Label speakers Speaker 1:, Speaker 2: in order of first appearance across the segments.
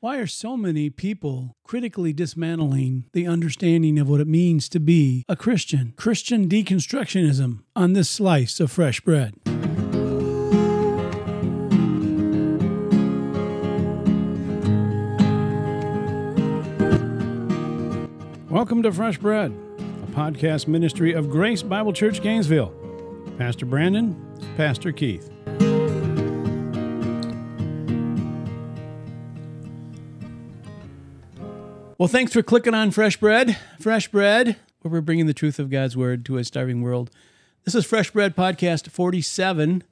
Speaker 1: Why are so many people critically dismantling the understanding of what it means to be a Christian? Christian deconstructionism on this slice of fresh bread. Welcome to Fresh Bread, a podcast ministry of Grace Bible Church Gainesville. Pastor Brandon, Pastor Keith. Well, thanks for clicking on Fresh Bread. Fresh Bread, where we're bringing the truth of God's Word to a starving world. This is Fresh Bread Podcast 47,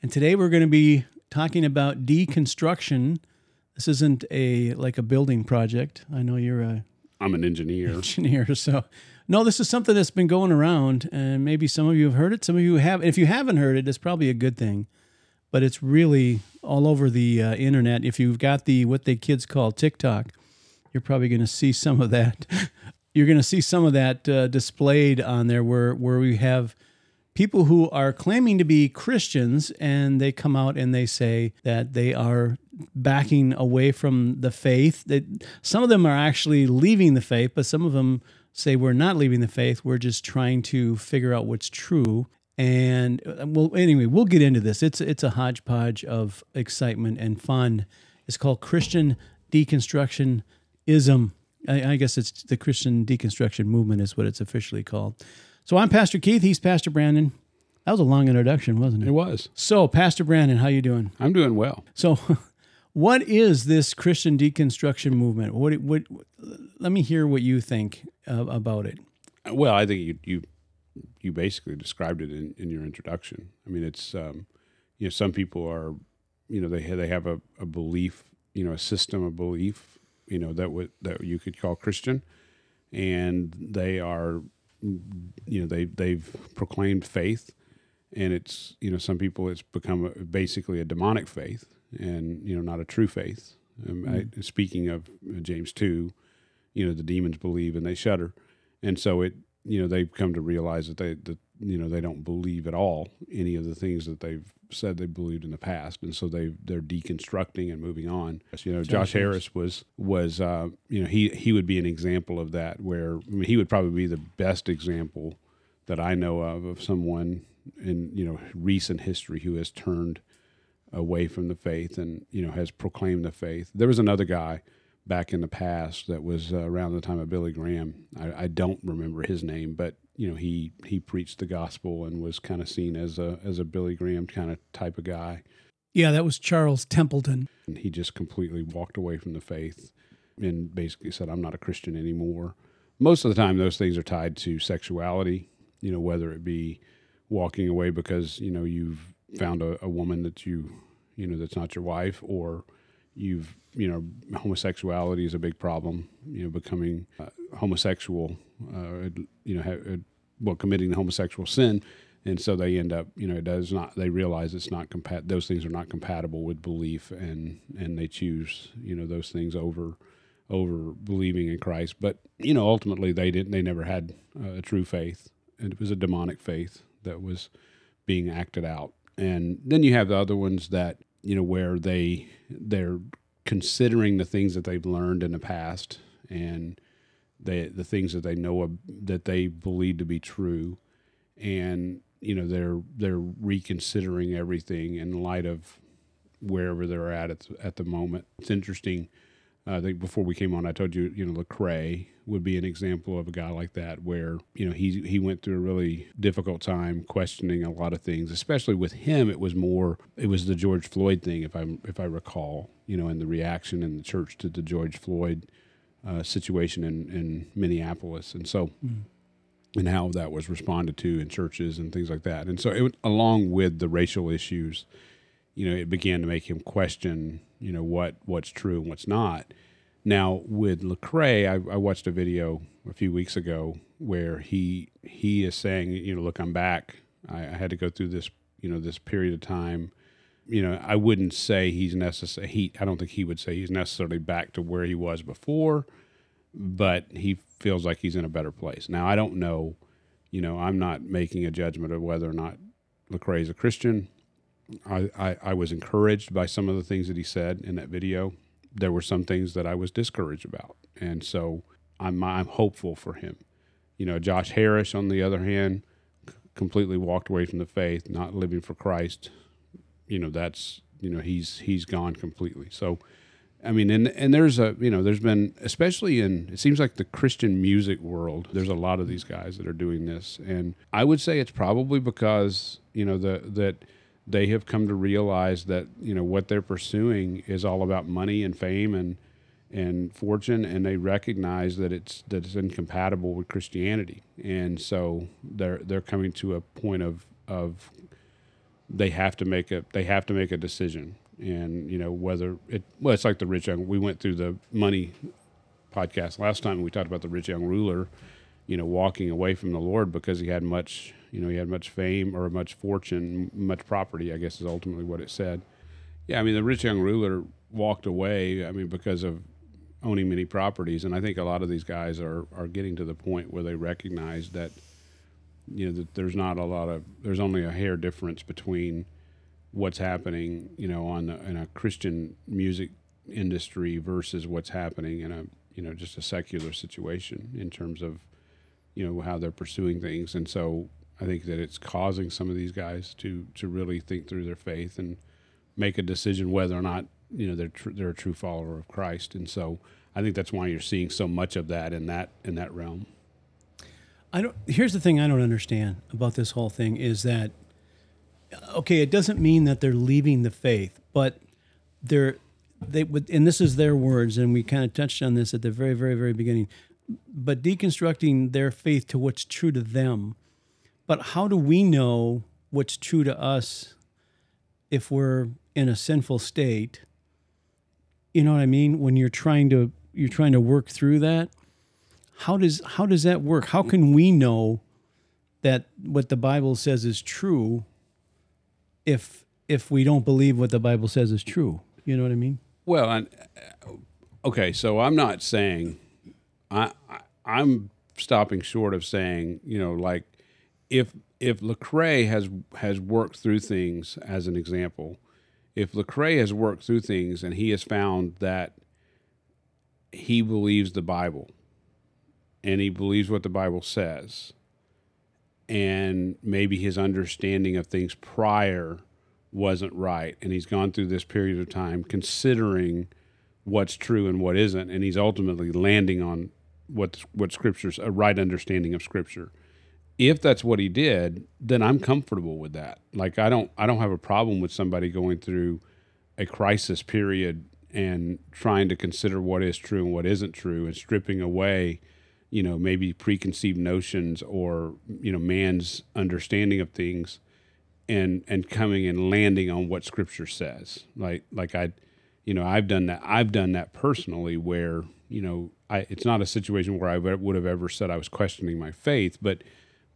Speaker 1: and today we're going to be talking about deconstruction. This isn't a like a building project. I know you're a
Speaker 2: I'm an engineer.
Speaker 1: engineer, so no, this is something that's been going around, and maybe some of you have heard it, some of you have. If you haven't heard it, it's probably a good thing. But it's really all over the uh, internet. If you've got the what the kids call TikTok, you're probably going to see some of that. you're going to see some of that uh, displayed on there, where where we have people who are claiming to be Christians, and they come out and they say that they are backing away from the faith. That some of them are actually leaving the faith, but some of them say we're not leaving the faith. We're just trying to figure out what's true. And uh, well, anyway, we'll get into this. It's it's a hodgepodge of excitement and fun. It's called Christian deconstruction ism. I, I, guess it's the Christian deconstruction movement is what it's officially called. So I'm Pastor Keith. He's Pastor Brandon. That was a long introduction, wasn't it?
Speaker 2: It was.
Speaker 1: So, Pastor Brandon, how you doing?
Speaker 2: I'm doing well.
Speaker 1: So, what is this Christian deconstruction movement? What? What? Let me hear what you think uh, about it.
Speaker 2: Well, I think you you you basically described it in, in your introduction. I mean, it's um, you know some people are you know they they have a, a belief you know a system of belief you know that would that you could call Christian, and they are, you know, they they've proclaimed faith, and it's you know some people it's become a, basically a demonic faith, and you know not a true faith. Um, mm-hmm. I, speaking of uh, James two, you know the demons believe and they shudder, and so it you know they've come to realize that they that you know they don't believe at all any of the things that they've said they believed in the past, and so they they're deconstructing and moving on. You know, Josh Harris was was uh, you know he he would be an example of that. Where I mean, he would probably be the best example that I know of of someone in you know recent history who has turned away from the faith and you know has proclaimed the faith. There was another guy back in the past that was uh, around the time of Billy Graham. I, I, don't remember his name, but you know he he preached the gospel and was kind of seen as a as a Billy Graham kind of type of guy.
Speaker 1: Yeah, that was Charles Templeton.
Speaker 2: And he just completely walked away from the faith and basically said, "I'm not a Christian anymore." Most of the time, those things are tied to sexuality. You know, whether it be walking away because you know you've found a, a woman that you you know that's not your wife, or you've you know homosexuality is a big problem. You know, becoming uh, homosexual, uh, you know, well committing the homosexual sin. And so they end up you know it does not they realize it's not compat those things are not compatible with belief and and they choose you know those things over over believing in Christ. But you know ultimately they didn't they never had a true faith. And it was a demonic faith that was being acted out. And then you have the other ones that you know where they they're considering the things that they've learned in the past and they the things that they know of, that they believe to be true, and you know they're they're reconsidering everything in light of wherever they're at at, at the moment. It's interesting. Uh, I think before we came on, I told you, you know, Lecrae would be an example of a guy like that, where you know he he went through a really difficult time questioning a lot of things. Especially with him, it was more it was the George Floyd thing, if I if I recall, you know, and the reaction in the church to the George Floyd uh, situation in, in Minneapolis, and so mm. and how that was responded to in churches and things like that. And so, it, along with the racial issues, you know, it began to make him question, you know, what what's true and what's not. Now, with Lecrae, I, I watched a video a few weeks ago where he he is saying, you know, look, I'm back. I, I had to go through this, you know, this period of time you know, I wouldn't say he's necessary. He, I don't think he would say he's necessarily back to where he was before, but he feels like he's in a better place now. I don't know. You know, I'm not making a judgment of whether or not Lecrae is a Christian. I, I, I was encouraged by some of the things that he said in that video, there were some things that I was discouraged about, and so I'm I'm hopeful for him. You know, Josh Harris, on the other hand, completely walked away from the faith, not living for Christ. You know, that's you know he's he's gone completely. So, I mean, and and there's a you know there's been especially in it seems like the Christian music world. There's a lot of these guys that are doing this, and I would say it's probably because you know the that they have come to realize that you know what they're pursuing is all about money and fame and and fortune and they recognize that it's that it's incompatible with Christianity and so they're they're coming to a point of of they have to make a they have to make a decision. And you know whether it well it's like the rich young we went through the money podcast last time we talked about the rich young ruler you know walking away from the Lord because he had much you know he had much fame or much fortune much property I guess is ultimately what it said. Yeah I mean the rich young ruler walked away I mean because of owning many properties, and I think a lot of these guys are are getting to the point where they recognize that you know that there's not a lot of there's only a hair difference between what's happening you know on the, in a Christian music industry versus what's happening in a you know just a secular situation in terms of you know how they're pursuing things, and so I think that it's causing some of these guys to to really think through their faith and make a decision whether or not you know they're tr- they're a true follower of Christ, and so I think that's why you're seeing so much of that in that in that realm.
Speaker 1: I don't. Here's the thing I don't understand about this whole thing is that okay, it doesn't mean that they're leaving the faith, but they're they would, and this is their words, and we kind of touched on this at the very, very, very beginning. But deconstructing their faith to what's true to them. But how do we know what's true to us if we're in a sinful state you know what I mean? When you're trying to you're trying to work through that, how does how does that work? How can we know that what the Bible says is true if if we don't believe what the Bible says is true? You know what I mean?
Speaker 2: Well, I, uh, okay, so I'm not saying I, I I'm stopping short of saying you know like if if Lecrae has has worked through things as an example if Lecrae has worked through things and he has found that he believes the Bible and he believes what the Bible says, and maybe his understanding of things prior wasn't right, and he's gone through this period of time considering what's true and what isn't, and he's ultimately landing on what what scripture's a right understanding of scripture. If that's what he did, then I'm comfortable with that. Like I don't I don't have a problem with somebody going through a crisis period and trying to consider what is true and what isn't true and stripping away, you know, maybe preconceived notions or, you know, man's understanding of things and and coming and landing on what scripture says. Like like I you know, I've done that I've done that personally where, you know, I it's not a situation where I would have ever said I was questioning my faith, but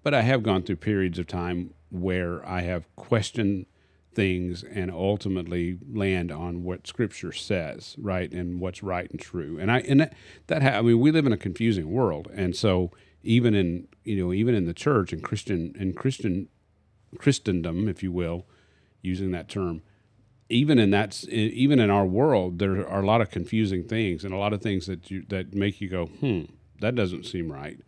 Speaker 2: but I have gone through periods of time where I have questioned things and ultimately land on what Scripture says, right, and what's right and true. And I and that, that ha- I mean, we live in a confusing world, and so even in you know even in the church and Christian and Christian Christendom, if you will, using that term, even in that even in our world, there are a lot of confusing things and a lot of things that you that make you go, hmm, that doesn't seem right.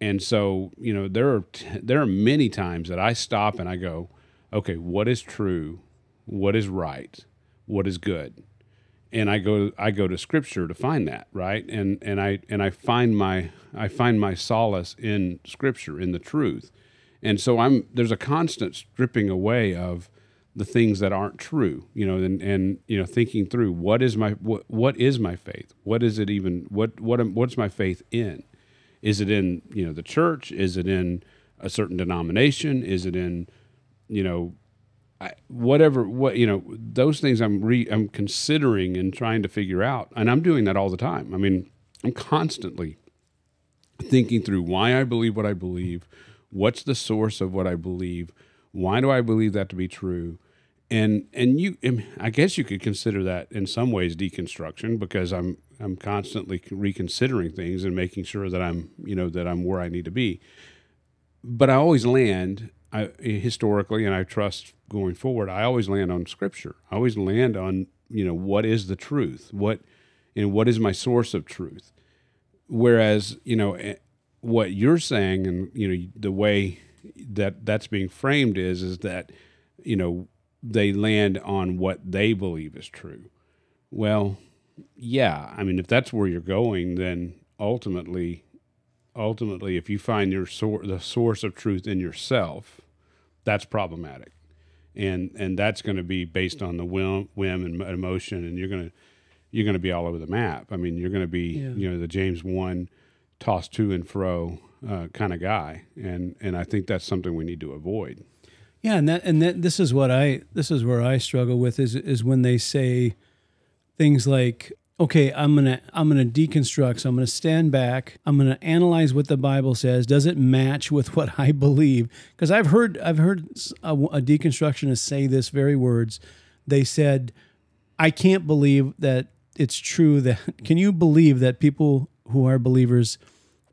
Speaker 2: And so, you know, there are there are many times that I stop and I go, okay, what is true? What is right? What is good? And I go I go to scripture to find that, right? And and I and I find my I find my solace in scripture, in the truth. And so I'm there's a constant stripping away of the things that aren't true, you know, and, and you know, thinking through what is my what what is my faith? What is it even what what am, what's my faith in? Is it in you know the church? Is it in a certain denomination? Is it in you know I, whatever what you know those things I'm re, I'm considering and trying to figure out, and I'm doing that all the time. I mean, I'm constantly thinking through why I believe what I believe, what's the source of what I believe, why do I believe that to be true, and and you I guess you could consider that in some ways deconstruction because I'm I'm constantly reconsidering things and making sure that I'm, you know, that I'm where I need to be. But I always land I, historically, and I trust going forward. I always land on Scripture. I always land on, you know, what is the truth? What and what is my source of truth. Whereas, you know, eh, what you're saying and you know the way that that's being framed is is that you know they land on what they believe is true. Well, yeah, I mean if that's where you're going then ultimately ultimately if you find your sor- the source of truth in yourself, that's problematic. And and that's going to be based on the whim, whim and emotion and you're going to you're to be all over the map. I mean, you're going to be, yeah. you know, the James 1 tossed to and fro uh, kind of guy, and and I think that's something we need to avoid.
Speaker 1: Yeah, and that and that, this is what I this is where I struggle with is is when they say things like, okay, I'm gonna I'm gonna deconstruct, so I'm gonna stand back, I'm gonna analyze what the Bible says. Does it match with what I believe? Because I've heard I've heard a, a deconstructionist say this very words. They said, I can't believe that it's true that can you believe that people who are believers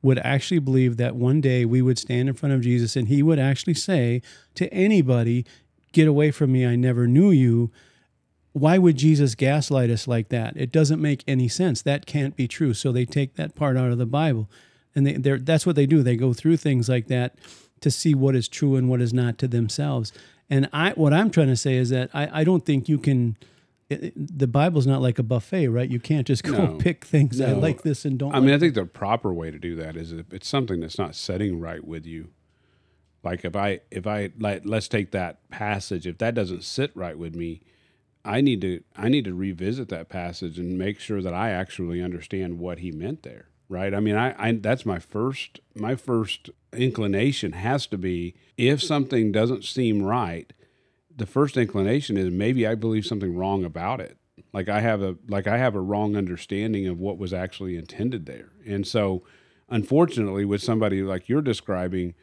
Speaker 1: would actually believe that one day we would stand in front of Jesus and he would actually say to anybody, Get away from me, I never knew you. Why would Jesus gaslight us like that? It doesn't make any sense. That can't be true. So they take that part out of the Bible. And they, that's what they do. They go through things like that to see what is true and what is not to themselves. And I, what I'm trying to say is that I, I don't think you can it, the Bible's not like a buffet, right? You can't just go no, pick things. No. I like this and don't.
Speaker 2: I
Speaker 1: like
Speaker 2: mean, I think the proper way to do that is if it's something that's not setting right with you. Like if I if I like let's take that passage. If that doesn't sit right with me, I need to I need to revisit that passage and make sure that I actually understand what he meant there. Right? I mean, I, I that's my first my first inclination has to be if something doesn't seem right the first inclination is maybe I believe something wrong about it. Like I have a like I have a wrong understanding of what was actually intended there. And so unfortunately with somebody like you're describing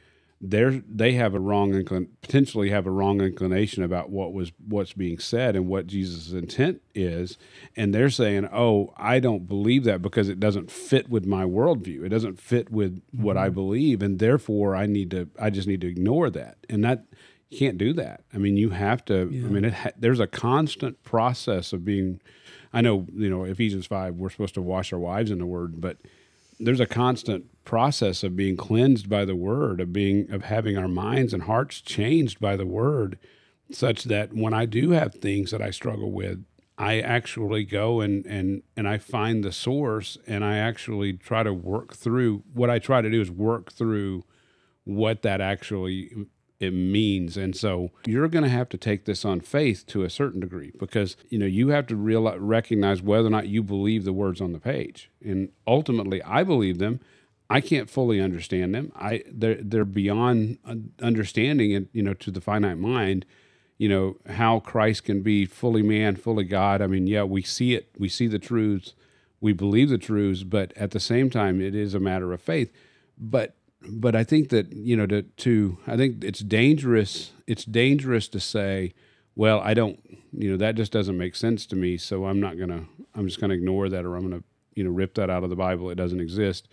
Speaker 2: they they have a wrong inclin- potentially have a wrong inclination about what was what's being said and what Jesus' intent is, and they're saying, "Oh, I don't believe that because it doesn't fit with my worldview. It doesn't fit with mm-hmm. what I mm-hmm. believe, and therefore I need to I just need to ignore that." And that you can't do that. I mean, you have to. Yeah. I mean, ha- there's a constant process of being. I know, you know, Ephesians five, we're supposed to wash our wives in the Word, but there's a constant process of being cleansed by the Word, of being of having our minds and hearts changed by the Word, such that when I do have things that I struggle with, I actually go and and and I find the source, and I actually try to work through. What I try to do is work through what that actually it means. And so you're going to have to take this on faith to a certain degree because you know you have to realize, recognize whether or not you believe the words on the page. And ultimately, I believe them. I can't fully understand them. I they're they're beyond understanding and you know to the finite mind. You know how Christ can be fully man, fully God. I mean, yeah, we see it. We see the truths. We believe the truths, but at the same time, it is a matter of faith. But but I think that you know to to I think it's dangerous. It's dangerous to say, well, I don't, you know, that just doesn't make sense to me. So I'm not gonna. I'm just gonna ignore that, or I'm gonna, you know, rip that out of the Bible. It doesn't exist,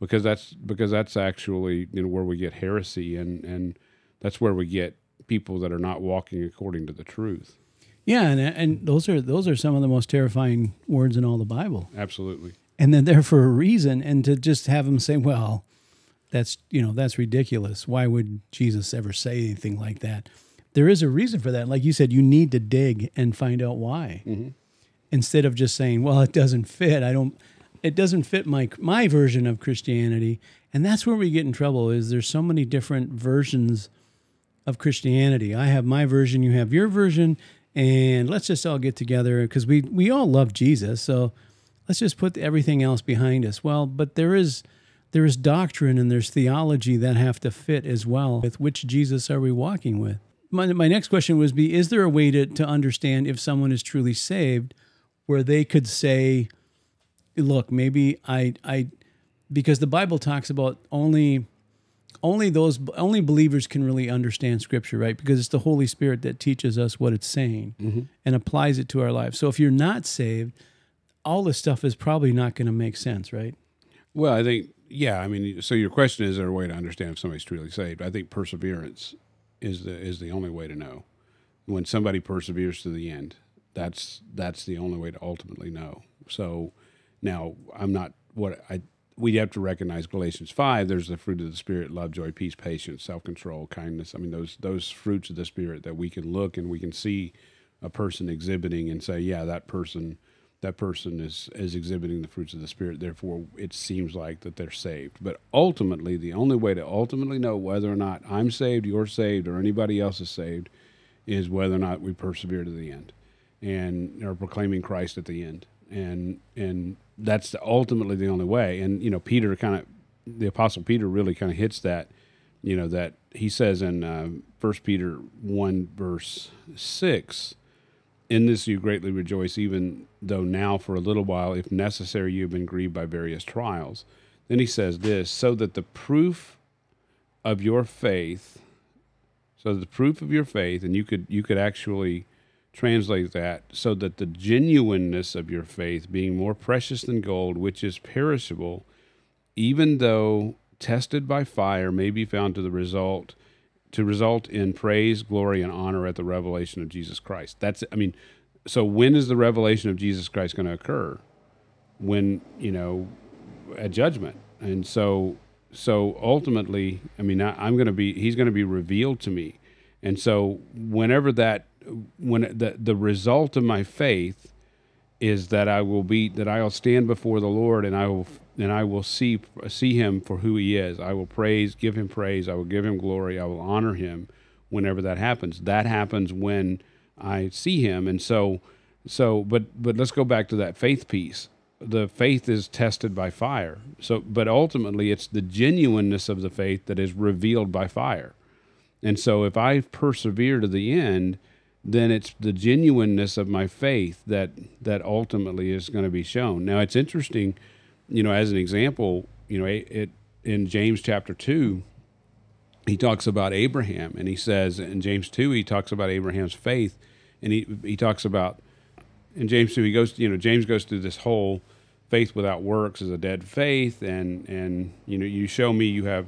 Speaker 2: because that's because that's actually you know where we get heresy, and and that's where we get people that are not walking according to the truth.
Speaker 1: Yeah, and and those are those are some of the most terrifying words in all the Bible.
Speaker 2: Absolutely.
Speaker 1: And they're there for a reason, and to just have them say, "Well, that's you know that's ridiculous. Why would Jesus ever say anything like that? There is a reason for that. Like you said, you need to dig and find out why, mm-hmm. instead of just saying, "Well, it doesn't fit." I don't. It doesn't fit my my version of Christianity, and that's where we get in trouble. Is there's so many different versions of Christianity. I have my version, you have your version, and let's just all get together because we we all love Jesus. So let's just put everything else behind us. Well, but there is there is doctrine and there's theology that have to fit as well. With which Jesus are we walking with? My, my next question was be is there a way to, to understand if someone is truly saved where they could say, look, maybe I I because the Bible talks about only only those only believers can really understand scripture right because it's the holy spirit that teaches us what it's saying mm-hmm. and applies it to our lives so if you're not saved all this stuff is probably not going to make sense right
Speaker 2: well i think yeah, I mean, so your question is: there a way to understand if somebody's truly saved? I think perseverance is the is the only way to know. When somebody perseveres to the end, that's that's the only way to ultimately know. So, Now, I'm not what I we have to recognize Galatians five. There's the fruit of the spirit: love, joy, peace, patience, self control, kindness. I mean, those those fruits of the spirit that we can look and we can see a person exhibiting and say, yeah, that person that person is is exhibiting the fruits of the spirit. Therefore, it seems like that they're saved. But ultimately, the only way to ultimately know whether or not I'm saved, you're saved, or anybody else is saved, is whether or not we persevere to the end and are proclaiming Christ at the end. And and that's ultimately the only way. And you know, Peter kind of the apostle Peter really kind of hits that. You know that he says in uh, First Peter one verse six, "In this you greatly rejoice, even though now for a little while, if necessary, you have been grieved by various trials." Then he says this, so that the proof of your faith, so the proof of your faith, and you could you could actually translate that so that the genuineness of your faith, being more precious than gold, which is perishable, even though tested by fire, may be found to the result to result in praise, glory, and honor at the revelation of Jesus Christ. That's I mean, so when is the revelation of Jesus Christ going to occur? When you know, at judgment, and so so ultimately, I mean, I, I'm going to be he's going to be revealed to me, and so whenever that when the the result of my faith is that I will be that I will stand before the Lord and I will and I will see see him for who he is. I will praise, give him praise, I will give him glory, I will honor him whenever that happens. That happens when I see him. And so so but but let's go back to that faith piece. The faith is tested by fire. So but ultimately it's the genuineness of the faith that is revealed by fire. And so if I persevere to the end, then it's the genuineness of my faith that that ultimately is going to be shown. Now it's interesting, you know, as an example, you know, it, it in James chapter two, he talks about Abraham, and he says in James two he talks about Abraham's faith, and he he talks about in James two he goes you know James goes through this whole faith without works is a dead faith, and and you know you show me you have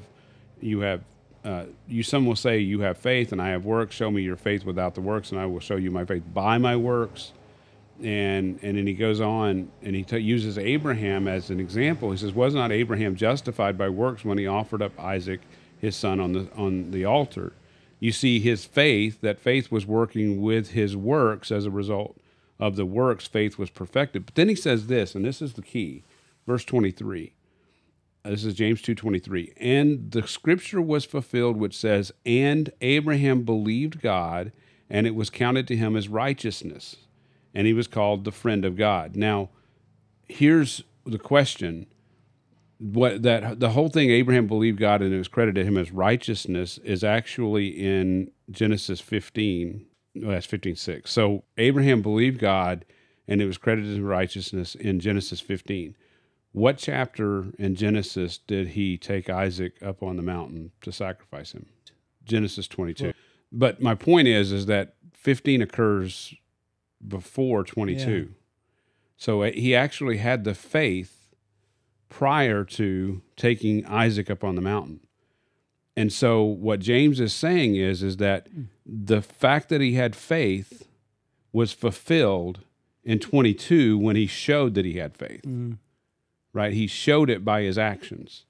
Speaker 2: you have uh, you some will say you have faith and I have works. Show me your faith without the works, and I will show you my faith by my works. And and then he goes on and he t- uses Abraham as an example. He says, "Was not Abraham justified by works when he offered up Isaac, his son, on the on the altar?" You see his faith. That faith was working with his works as a result of the works. Faith was perfected. But then he says this, and this is the key, verse twenty three Uh, this is James 2:23 and the scripture was fulfilled which says and Abraham believed God and it was counted to him as righteousness and he was called the friend of God. Now here's the question. What that the whole thing Abraham believed God and it was credited to him as righteousness is actually in Genesis 15 well, that's 15:6 so Abraham believed God and it was credited as righteousness in Genesis 15 what chapter in Genesis did he take Isaac up on the mountain to sacrifice him? Genesis 22. Well, but my point is is that 15 occurs before 22. Yeah. So uh, he actually had the faith prior to taking Isaac up on the mountain. And so what James is saying is is that hmm. the fact that he had faith was fulfilled in 22 when he showed that he had faith. Mm right? He showed it by his actions.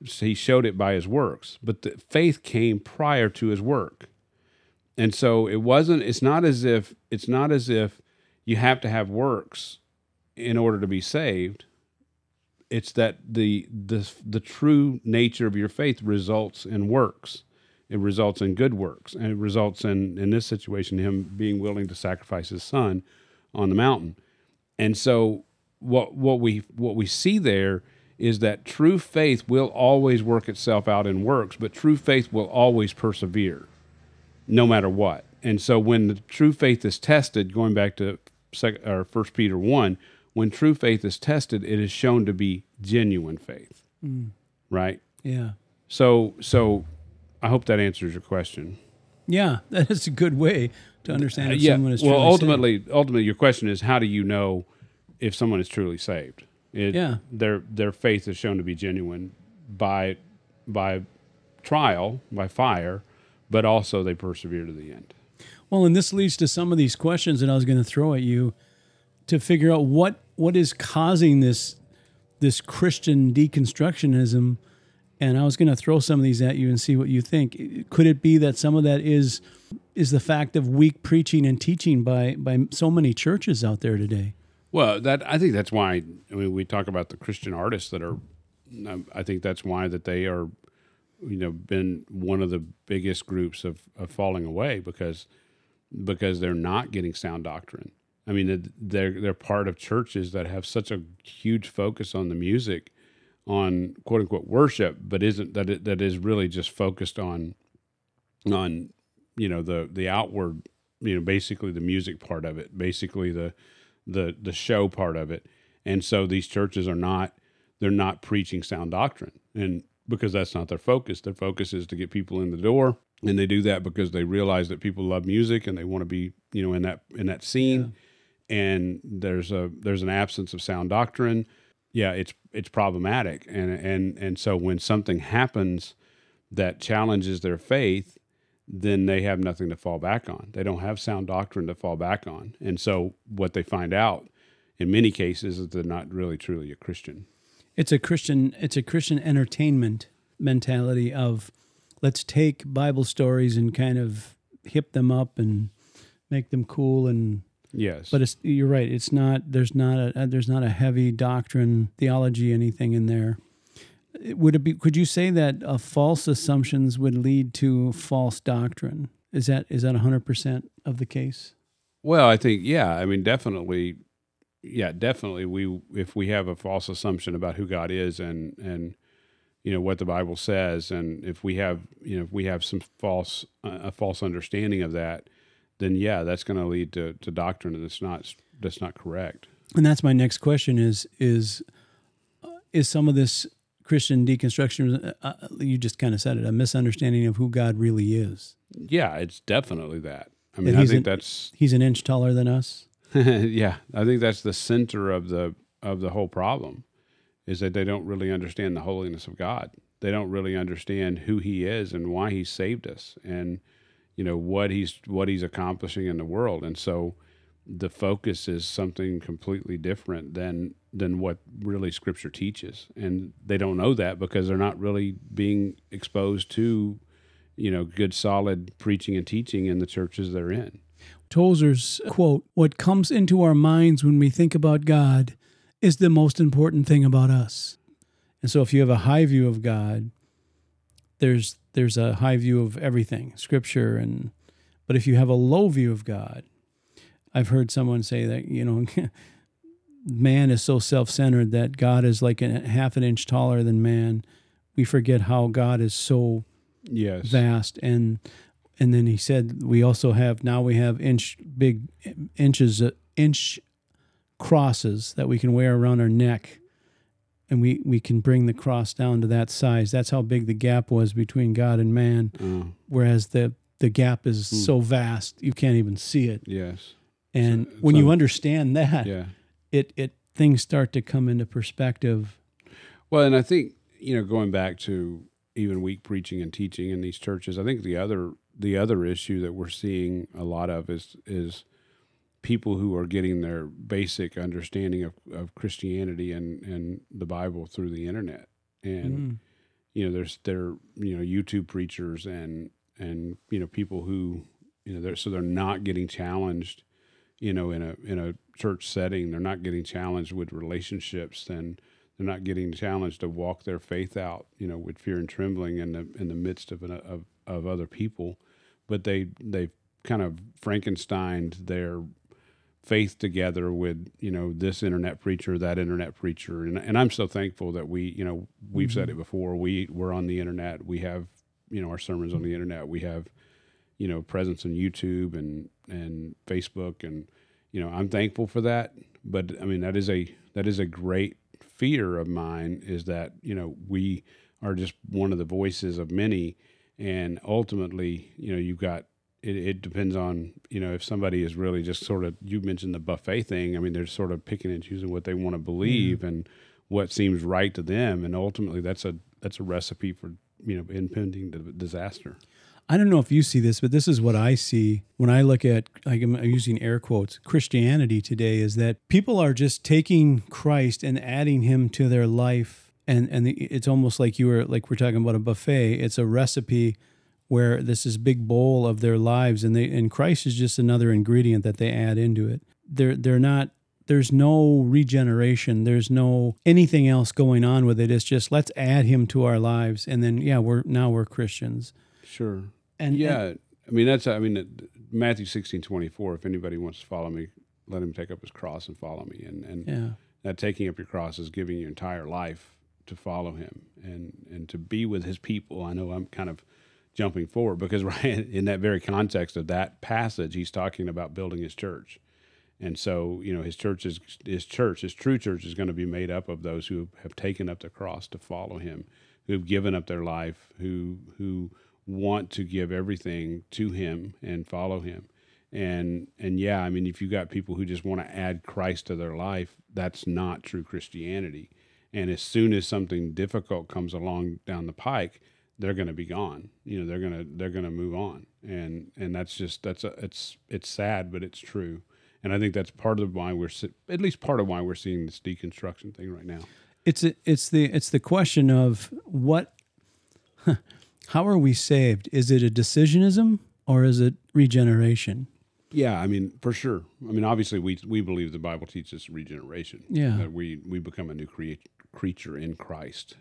Speaker 2: He showed it by his works, but the faith came prior to his work. And so it wasn't it's not as if it's not as if you have to have works in order to be saved. It's that the the the true nature of your faith results in works. It results in good works, and it results in in this situation him being willing to sacrifice his son on the mountain. And so what what we what we see there is that true faith will always work itself out in works, but true faith will always persevere, no matter what. And so, when the true faith is tested, going back to second, or First Peter one, when true faith is tested, it is shown to be genuine faith, mm. right?
Speaker 1: Yeah.
Speaker 2: So, so I hope that answers your question.
Speaker 1: Yeah, that is a good way to understand if
Speaker 2: uh, yeah.
Speaker 1: someone is.
Speaker 2: Well, ultimately, saved. ultimately, your question is, how do you know? If someone is truly saved. It,
Speaker 1: yeah.
Speaker 2: Their their faith is shown to be genuine by by trial, by fire, but also they persevere to the end.
Speaker 1: Well, and this leads to some of these questions that I was going to throw at you to figure out what what is causing this this Christian deconstructionism. And I was going to throw some of these at you and see what you think. Could it be that some of that is is the fact of weak preaching and teaching by by so many churches out there today?
Speaker 2: Well, that I think that's why. I mean, we talk about the Christian artists that are. um, I think that's why that they are, you know, been one of the biggest groups of, of falling away because because they're not getting sound doctrine. I mean, they're they're part of churches that have such a huge focus on the music, on quote unquote worship, but isn't that it, that is really just focused on, on, you know, the the outward, you know, basically the music part of it, basically the, the the show part of it, and so these churches are not they're not preaching sound doctrine, and because that's not their focus. Their focus is to get people in the door, and they do that because they realize that people love music and they want to be, you know, in that in that scene. Yeah and there's a there's an absence of sound doctrine, yeah, it's it's problematic. And and and so when something happens that challenges their faith, then they have nothing to fall back on. They don't have sound doctrine to fall back on. And so what they find out in many cases is they're not really truly a Christian.
Speaker 1: It's a Christian it's a Christian entertainment mentality of let's take Bible stories and kind of hip them up and make them cool and
Speaker 2: Yes,
Speaker 1: but it's you're right. It's not there's not a there's not a heavy doctrine theology anything in there. Would it be? Could you say that uh, false assumptions would lead to false doctrine? Is that is that hundred percent of the case?
Speaker 2: Well, I think yeah. I mean, definitely, yeah, definitely. We if we have a false assumption about who God is and and you know what the Bible says, and if we have you know if we have some false uh, a false understanding of that, then yeah, that's going to lead to, to doctrine that's not that's not correct.
Speaker 1: And that's my next question: is is uh, is some of this Christian deconstruction? Uh, uh you just kind of said it, a misunderstanding of who God really is.
Speaker 2: Yeah, it's definitely that. I mean, I think
Speaker 1: an,
Speaker 2: that's
Speaker 1: he's an inch taller than us.
Speaker 2: yeah, I think that's the center of the of the whole problem, is that they don't really understand the holiness of God. They don't really understand who He is and why He saved us, and you know what he's what he's accomplishing in the world and so the focus is something completely different than than what really scripture teaches. And they don't know that because they're not really being exposed to you know good solid preaching and teaching in the churches they're in.
Speaker 1: Tozer's quote what comes into our minds when we think about god is the most important thing about us. And so if you have a high view of god there's there's a high view of everything, scripture and but if you have a low view of God, I've heard someone say that, you know, man is so self-centered that God is like a half an inch taller than man. We forget how God is so
Speaker 2: yes.
Speaker 1: vast and and then he said we also have now we have inch big inches uh, inch crosses that we can wear around our neck and we, we can bring the cross down to that size. That's how big the gap was between God and man.
Speaker 2: Mm.
Speaker 1: Whereas the the gap is mm. so vast you can't even see it.
Speaker 2: Yes.
Speaker 1: And so, when so, you understand that,
Speaker 2: yeah.
Speaker 1: it it things start to come into perspective.
Speaker 2: Well, and I think you know going back to even weak preaching and teaching in these churches, I think the other the other issue that we're seeing a lot of is is people who are getting their basic understanding of, of Christianity and, and the Bible through the internet. And, mm. you know, there's, there, you know, YouTube preachers and, and, you know, people who, you know, they're, so they're not getting challenged, you know, in a, in a church setting, they're not getting challenged with relationships and they're not getting challenged to walk their faith out, you know, with fear and trembling in the, in the midst of, an, of, of other people. But they, they've kind of Frankensteined their faith together with you know this internet preacher that internet preacher and, and i'm so thankful that we you know we've mm-hmm. said it before we we're on the internet we have you know our sermons on the internet we have you know presence on youtube and and facebook and you know i'm thankful for that but i mean that is a that is a great fear of mine is that you know we are just one of the voices of many and ultimately you know you've got it, it depends on you know if somebody is really just sort of you mentioned the buffet thing. I mean, they're sort of picking and choosing what they want to believe mm-hmm. and what seems right to them, and ultimately that's a that's a recipe for you know impending disaster.
Speaker 1: I don't know if you see this, but this is what I see when I look at, I'm using air quotes, Christianity today is that people are just taking Christ and adding him to their life. And, and it's almost like you were, like we're talking about a buffet. It's a recipe where this is big bowl of their lives and they, and Christ is just another ingredient that they add into it. They're, they're not there's no regeneration there's no anything else going on with it it's just let's add him to our lives and then yeah we're now we're christians
Speaker 2: sure. And yeah and, i mean that's i mean matthew 16 24 if anybody wants to follow me let him take up his cross and follow me. And and
Speaker 1: yeah.
Speaker 2: that taking up your cross is giving your entire life to follow him and and to be with his people. I know i'm kind of jumping forward because right in that very context of that passage he's talking about building his church. And so, you know, his church is his church, his true church is going to be made up of those who have taken up the cross to follow him, who have given up their life, who who want to give everything to him and follow him. And and yeah, I mean, if you got people who just want to add Christ to their life, that's not true Christianity. And as soon as something difficult comes along down the pike, they're going to be gone. You know, they're going to they're going to move on. And and that's just that's a, it's it's sad, but it's true and I think that's part of why we're at least part of why we're seeing this deconstruction thing right now.
Speaker 1: It's a, it's the it's the question of what how are we saved? Is it a decisionism or is it regeneration?
Speaker 2: Yeah, I mean, for sure. I mean, obviously, we we believe the Bible teaches regeneration.
Speaker 1: Yeah,
Speaker 2: that we we become a new crea- creature in Christ,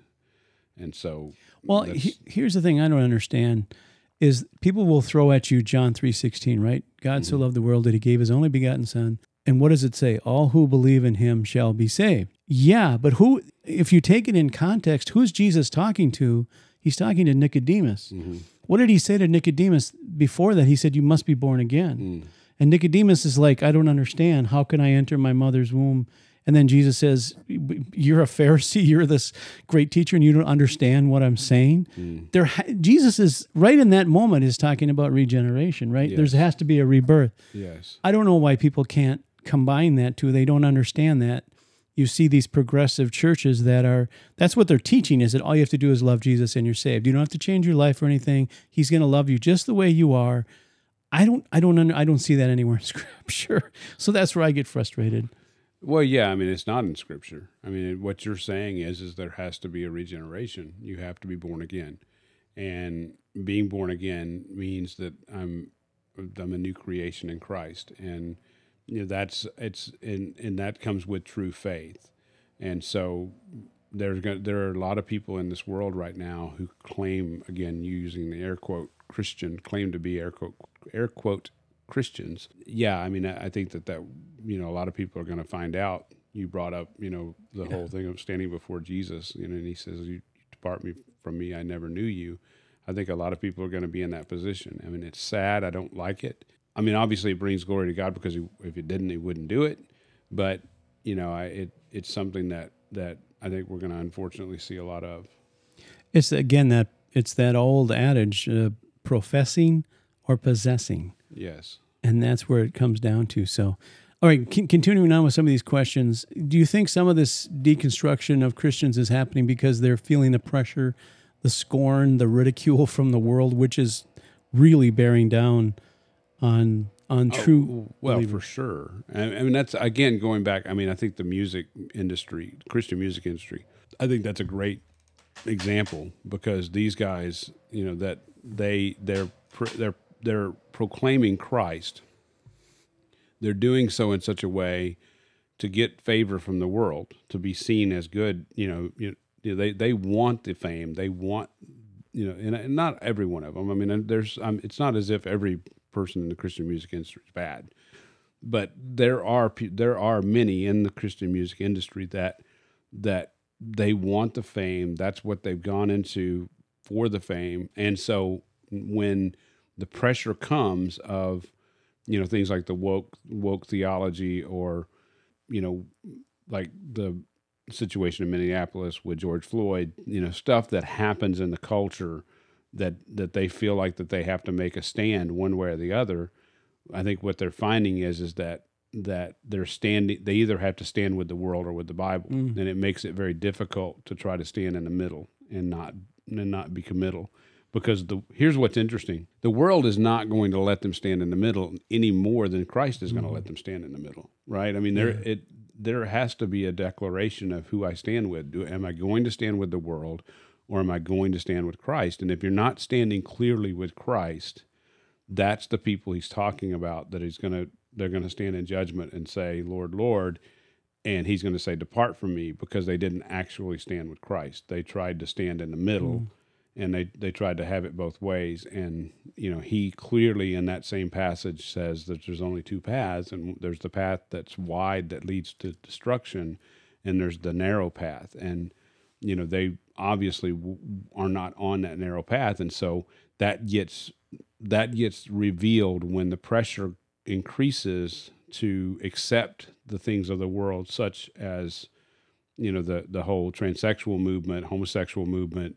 Speaker 2: and so.
Speaker 1: Well, he, here's the thing I don't understand is people will throw at you John 3:16, right? God mm-hmm. so loved the world that he gave his only begotten son. And what does it say? All who believe in him shall be saved. Yeah, but who if you take it in context, who's Jesus talking to? He's talking to Nicodemus. Mm-hmm. What did he say to Nicodemus before that? He said you must be born again. Mm. And Nicodemus is like, I don't understand. How can I enter my mother's womb and then Jesus says, You're a Pharisee, you're this great teacher, and you don't understand what I'm saying. Mm. There, Jesus is right in that moment is talking about regeneration, right? Yes. There has to be a rebirth.
Speaker 2: Yes.
Speaker 1: I don't know why people can't combine that two. They don't understand that. You see these progressive churches that are that's what they're teaching is that all you have to do is love Jesus and you're saved. You don't have to change your life or anything. He's going to love you just the way you are. I don't I don't I don't see that anywhere in scripture. So that's where I get frustrated.
Speaker 2: Well, yeah, I mean it's not in scripture. I mean what you're saying is is there has to be a regeneration. You have to be born again. And being born again means that I'm I'm a new creation in Christ and you know that's it's and and that comes with true faith. And so there's gonna there are a lot of people in this world right now who claim again using the air quote Christian claim to be air quote air quote Christians. Yeah, I mean, I think that that you know a lot of people are going to find out. You brought up, you know, the yeah. whole thing of standing before Jesus, you know, and he says, "You depart me from me, I never knew you." I think a lot of people are going to be in that position. I mean, it's sad. I don't like it. I mean, obviously, it brings glory to God because he, if it didn't, he wouldn't do it. But you know, I, it it's something that that I think we're going to unfortunately see a lot of.
Speaker 1: It's again that it's that old adage: uh, professing or possessing.
Speaker 2: Yes.
Speaker 1: And that's where it comes down to. So, all right, c- continuing on with some of these questions, do you think some of this deconstruction of Christians is happening because they're feeling the pressure, the scorn, the ridicule from the world, which is really bearing down on on oh, true
Speaker 2: well believers? for sure I, I mean that's again going back i mean i think the music industry christian music industry i think that's a great example because these guys you know that they they're they're they're proclaiming Christ, they're doing so in such a way to get favor from the world, to be seen as good. You know, you know they they want the fame, they want you know, and, and not every one of them. I mean, there's um, it's not as if every person in the Christian music industry is bad, but there are there are many in the Christian music industry that that they want the fame. That's what they've gone into for the fame, and so when the pressure comes of you know things like the woke woke theology or you know like the situation in Minneapolis with George Floyd, you know, stuff that happens in the culture that that they feel like that they have to make a stand one way or the other. I think what they're finding is is that that they're standing they either have to stand with the world or with the Bible. Mm. And it makes it very difficult to try to stand in the middle and not and not be committal because the here's what's interesting the world is not going to let them stand in the middle any more than christ is going to let them stand in the middle right i mean there it there has to be a declaration of who i stand with Do, am i going to stand with the world or am i going to stand with christ? And if you're not standing clearly with christ that's the people he's talking about that he's going to they're going to stand in judgment and say lord lord and he's going to say depart from me because they didn't actually stand with christ. They tried to stand in the middle
Speaker 1: Mm.
Speaker 2: and they they tried to have it both ways. And you know he clearly in that same passage says that there's only two paths and there's the path that's wide that leads to destruction and there's the narrow path. And you know they obviously are not on that narrow path. And so that gets that gets revealed when the pressure increases to accept the things of the world such as you know the the whole transsexual movement homosexual movement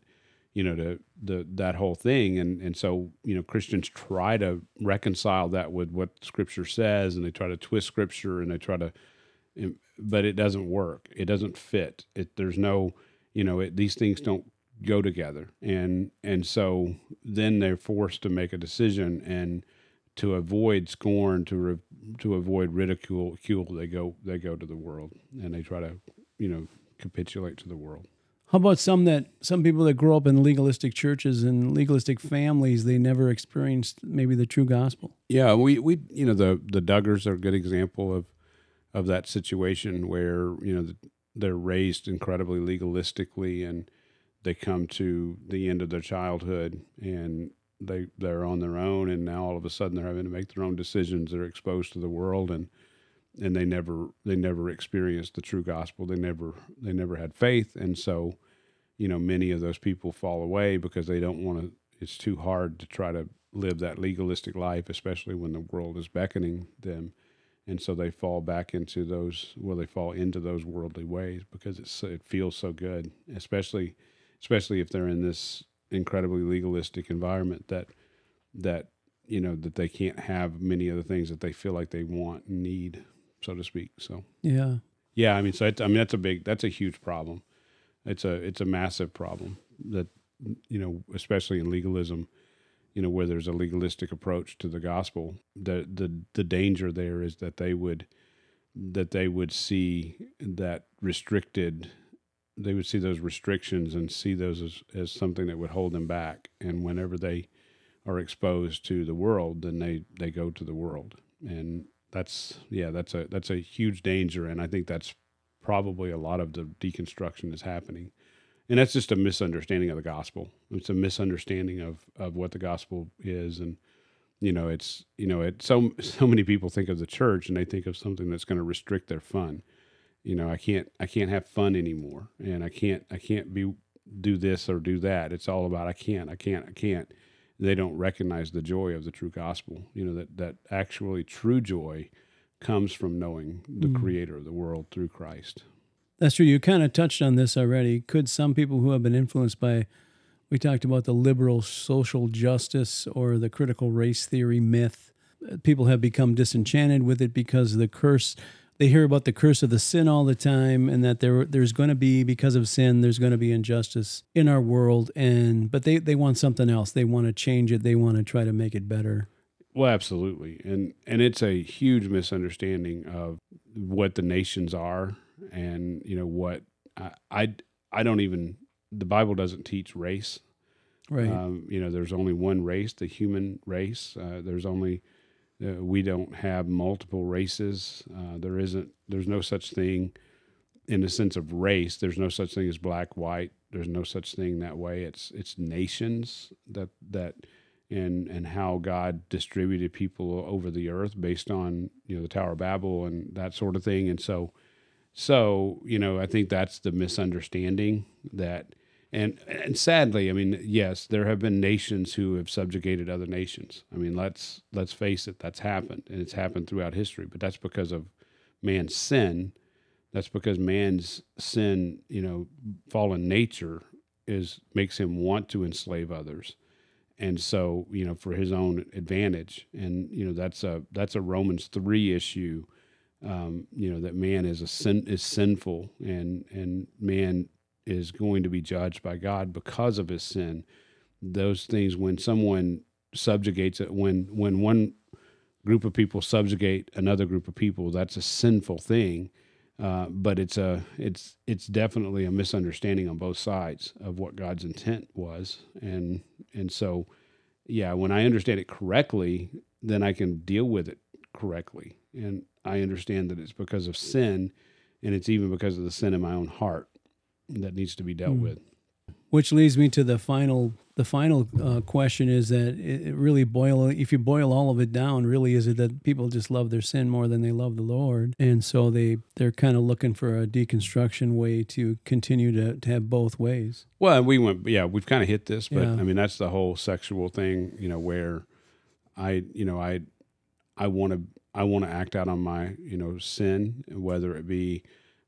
Speaker 2: you know the the that whole thing. And and so you know Christians try to reconcile that with what scripture says and they try to twist scripture and they try to but it doesn't work. It doesn't fit. It there's no you know it, these things don't go together and and so then they're forced to make a decision and to avoid scorn to re, to avoid ridicule they go they go to the world and they try to you know capitulate to the world
Speaker 1: How about some that some people that grow up in legalistic churches and legalistic families, they never experienced maybe the true gospel.
Speaker 2: Yeah, we we you know the the Duggars are a good example of of that situation where you know they're raised incredibly legalistically and they come to the end of their childhood and they they're on their own and now all of a sudden they're having to make their own decisions. They're exposed to the world and and they never they never experienced the true gospel. They never they never had faith and so you know many of those people fall away because they don't want to it's too hard to try to live that legalistic life especially when the world is beckoning them and so they fall back into those well they fall into those worldly ways because it's it feels so good especially especially if they're in this incredibly legalistic environment that that you know that they can't have many of the things that they feel like they want and need so to speak so
Speaker 1: Yeah.
Speaker 2: yeah i mean so i mean that's a big that's a huge problem it's a it's a massive problem that you know especially in legalism you know where there's a legalistic approach to the gospel the the the danger there is that they would that they would see that restricted they would see those restrictions and see those as, as something that would hold them back. And whenever they are exposed to the world then they they go to the world. And that's yeah that's a that's a huge danger. And i think that's probably a lot of the deconstruction is happening and that's just a misunderstanding of the gospel. It's a misunderstanding of of what the gospel is. And you know it's you know it so so many people think of the church and they think of something that's going to restrict their fun. You know i can't i can't have fun anymore. And i can't i can't be do this or do that. It's all about i can't i can't i can't. They don't recognize the joy of the true gospel. You know that that actually true joy comes from knowing the
Speaker 1: Mm.
Speaker 2: creator of the world through christ
Speaker 1: That's true. You kind of touched on this already. Could some people who have been influenced by, we talked about the liberal social justice or the critical race theory myth, people have become disenchanted with it because the curse, they hear about the curse of the sin all the time and that there there's going to be, because of sin, there's going to be injustice in our world. And, but they, they want something else. They want to change it. They want to try to make it better.
Speaker 2: Well, absolutely, and and it's a huge misunderstanding of what the nations are, and you know what I I, I don't even the Bible doesn't teach race.
Speaker 1: Right.
Speaker 2: Um, you know, there's only one race, the human race. Uh, there's only uh, we don't have multiple races. Uh, there isn't. There's no such thing in the sense of race. There's no such thing as black, white. There's no such thing that way. It's it's nations that that and and how God distributed people over the earth based on you know the Tower of Babel and that sort of thing. And so so you know I think that's the misunderstanding that and and sadly I mean yes there have been nations who have subjugated other nations. I mean let's let's face it that's happened and it's happened throughout history. But that's because of man's sin. That's because man's sin, you know, fallen nature is makes him want to enslave others and so you know for his own advantage and you know that's a that's a romans 3 issue um, you know that man is a sin is sinful and and man is going to be judged by god because of his sin. Those things when someone subjugates it when when one group of people subjugate another group of people that's a sinful thing. Uh, but it's a it's it's definitely a misunderstanding on both sides of what God's intent was. And and so yeah when I understand it correctly then I can deal with it correctly and I understand that it's because of sin and it's even because of the sin in my own heart that needs to be dealt
Speaker 1: Mm.
Speaker 2: with
Speaker 1: Which leads me to the final the final uh, question is that it, it really boil if you boil all of it down really is it that people just love their sin more than they love the Lord and so they they're kind of looking for a deconstruction way to continue to, to have both ways.
Speaker 2: Well, we went, yeah, we've kind of hit this, but
Speaker 1: Yeah.
Speaker 2: I mean, that's the whole sexual thing, you know, where I, you know, I, I want to, I want to act out on my, you know, sin, whether it be,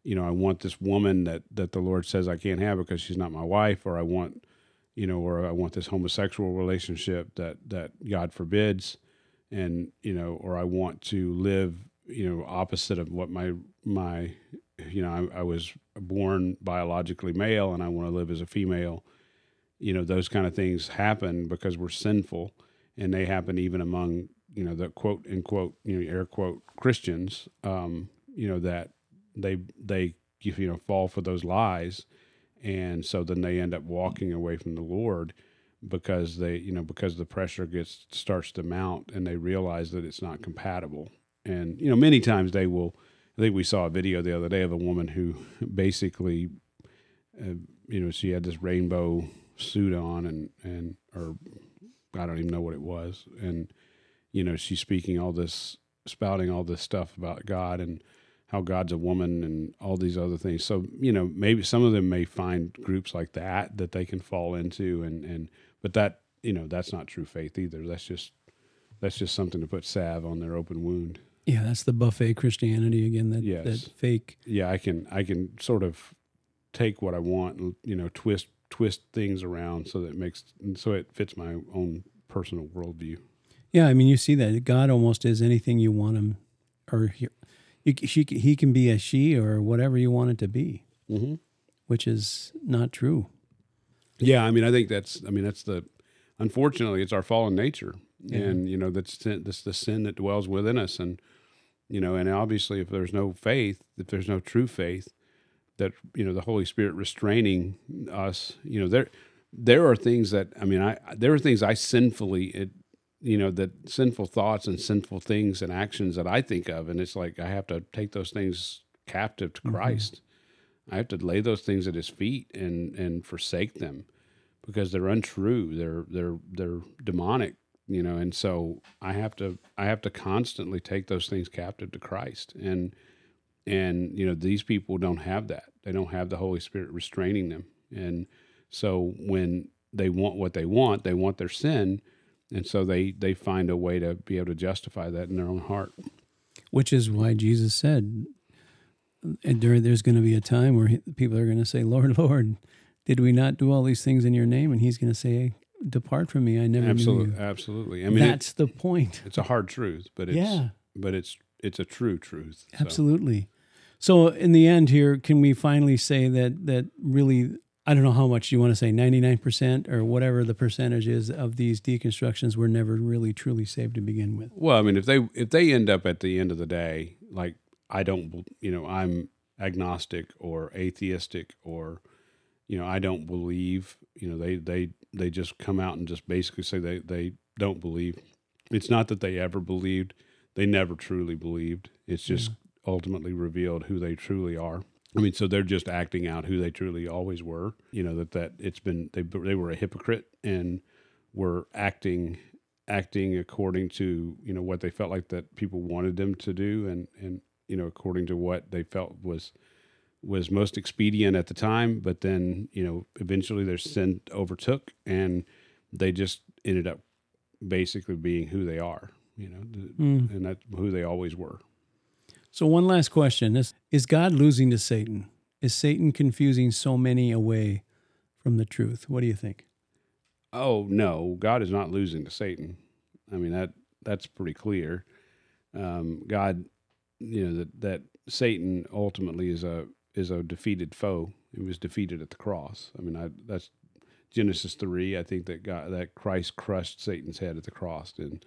Speaker 2: you know, I want this woman that, that the Lord says I can't have because she's not my wife, or I want, you know, or I want this homosexual relationship that, that God forbids. And, you know, or I want to live, you know, opposite of what my, my, you know, I, I was born biologically male and I want to live as a female. You know, those kind of things happen because we're sinful, and they happen even among you know the quote unquote you know air quote Christians. Um, you know that they they you know fall for those lies, and so then they end up walking away from the Lord because they you know because the pressure gets starts to mount and they realize that it's not compatible and you know many times they will i think we saw a video the other day of a woman who basically uh, you know she had this rainbow suit on and and or i don't even know what it was and you know she's speaking all this spouting all this stuff about god and how god's a woman and all these other things so you know maybe some of them may find groups like that that they can fall into and and but that you know that's not true faith either that's just that's just something to put salve on their open wound
Speaker 1: Yeah, that's the buffet Christianity again. That
Speaker 2: Yes.
Speaker 1: that fake.
Speaker 2: yeah, I can I can sort of take what I want and you know twist twist things around so that it makes so it fits my own personal worldview.
Speaker 1: Yeah, I mean you see that God almost is anything you want him, or he, she, he can be a she or whatever you want it to be,
Speaker 2: Mm-hmm.
Speaker 1: which is not true.
Speaker 2: Yeah, I mean I think that's I mean that's the unfortunately it's our fallen nature
Speaker 1: Yeah.
Speaker 2: and you know that's that's the sin that dwells within us and you know and obviously if there's no faith if there's no true faith that you know the holy spirit restraining us you know there there are things that i mean i there are things i sinfully it, you know that sinful thoughts and sinful things and actions that i think of and it's like i have to take those things captive to
Speaker 1: Mhm.
Speaker 2: christ. I have to lay those things at his feet and and forsake them because they're untrue they're they're they're demonic you know and so i have to i have to constantly take those things captive to christ. And and you know these people don't have that. They don't have the holy spirit restraining them. And so when they want what they want they want their sin and so they they find a way to be able to justify that in their own heart
Speaker 1: Which is why Jesus said, and there, there's going to be a time where he- people are going to say, "Lord, Lord, did we not do all these things in your name?" And He's going to say, "Depart from me, I never
Speaker 2: absolutely
Speaker 1: knew you."
Speaker 2: absolutely i mean it,
Speaker 1: That's the point.
Speaker 2: it's a hard truth but it's
Speaker 1: yeah,
Speaker 2: but it's it's a true truth So,
Speaker 1: absolutely. So, in the end, here, can we finally say that that really? I don't know how much you want to say, 99% or whatever the percentage is of these deconstructions were never really truly saved to begin with.
Speaker 2: Well, I mean, if they if they end up at the end of the day, like I don't, you know, I'm agnostic or atheistic or, you know, I don't believe. You know, they they they just come out and just basically say they they don't believe. It's not that they ever believed; they never truly believed. It's just ultimately revealed who they truly are. I mean, so they're just acting out who they truly always were. You know that that it's been they they were a hypocrite and were acting acting according to you know what they felt like that people wanted them to do and and you know according to what they felt was was most expedient at the time but then you know eventually their sin overtook and they just ended up basically being who they are you know
Speaker 1: Mm.
Speaker 2: and that's who they always were
Speaker 1: So, one last question is, is God losing to Satan? Is Satan confusing so many away from the truth? What do you think?
Speaker 2: Oh no, God is not losing to Satan. I mean that that's pretty clear. Um, God, you know that that Satan ultimately is a is a defeated foe. He was defeated at the cross. I mean I, that's Genesis three. I think that God that Christ crushed Satan's head at the cross, and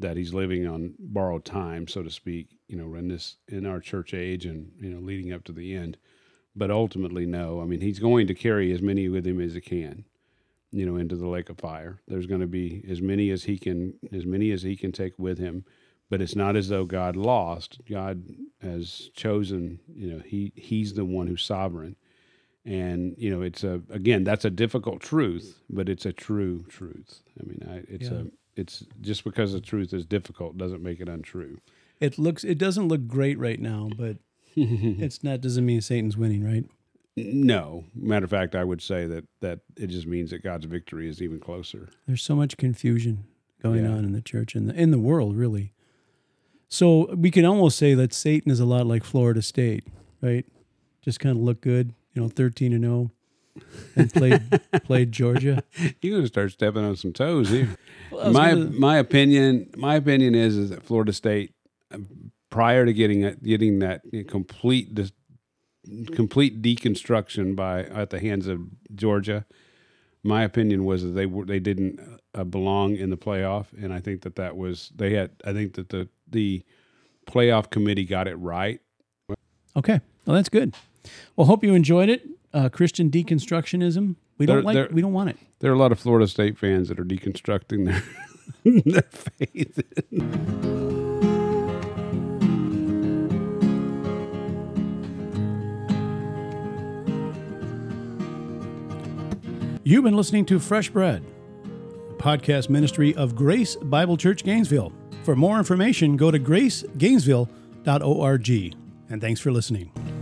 Speaker 2: that he's living on borrowed time, so to speak. You know, in this in our church age, and you know, leading up to the end. But ultimately, no. I mean, he's going to carry as many with him as he can you know into the lake of fire there's going to be as many as he can as many as he can take with him but it's not as though god lost god has chosen you know he he's the one who's sovereign and you know it's a again that's a difficult truth but it's a true truth i mean I, it's
Speaker 1: Yeah.
Speaker 2: a it's just because the truth is difficult doesn't make it untrue
Speaker 1: It looks it doesn't look great right now, but it's not doesn't mean Satan's winning, right?
Speaker 2: no matter of fact i would say that that it just means that god's victory is even closer
Speaker 1: There's so much confusion going
Speaker 2: Yeah.
Speaker 1: on in the church and the, in the world, really. So we can almost say that Satan is a lot like Florida State, right? Just kind of look good, you know, thirteen and zero, and played played Georgia.
Speaker 2: you're going to start stepping on some toes here
Speaker 1: Well,
Speaker 2: my
Speaker 1: gonna-
Speaker 2: my opinion my opinion is is that Florida State uh, prior to getting it, getting that complete dis, complete deconstruction by at the hands of Georgia my opinion was that they were they didn't uh, belong in the playoff and I think that that was they had I think that the the playoff committee got it right
Speaker 1: Okay, well that's good. Well, hope you enjoyed it. Uh, Christian deconstructionism. We don't
Speaker 2: There-
Speaker 1: like.
Speaker 2: there-
Speaker 1: we don't want it.
Speaker 2: there are a lot of Florida State fans that are deconstructing their their faith
Speaker 1: You've been listening to Fresh Bread, podcast ministry of Grace Bible Church Gainesville. For more information, go to gracegainesville.org. And thanks for listening.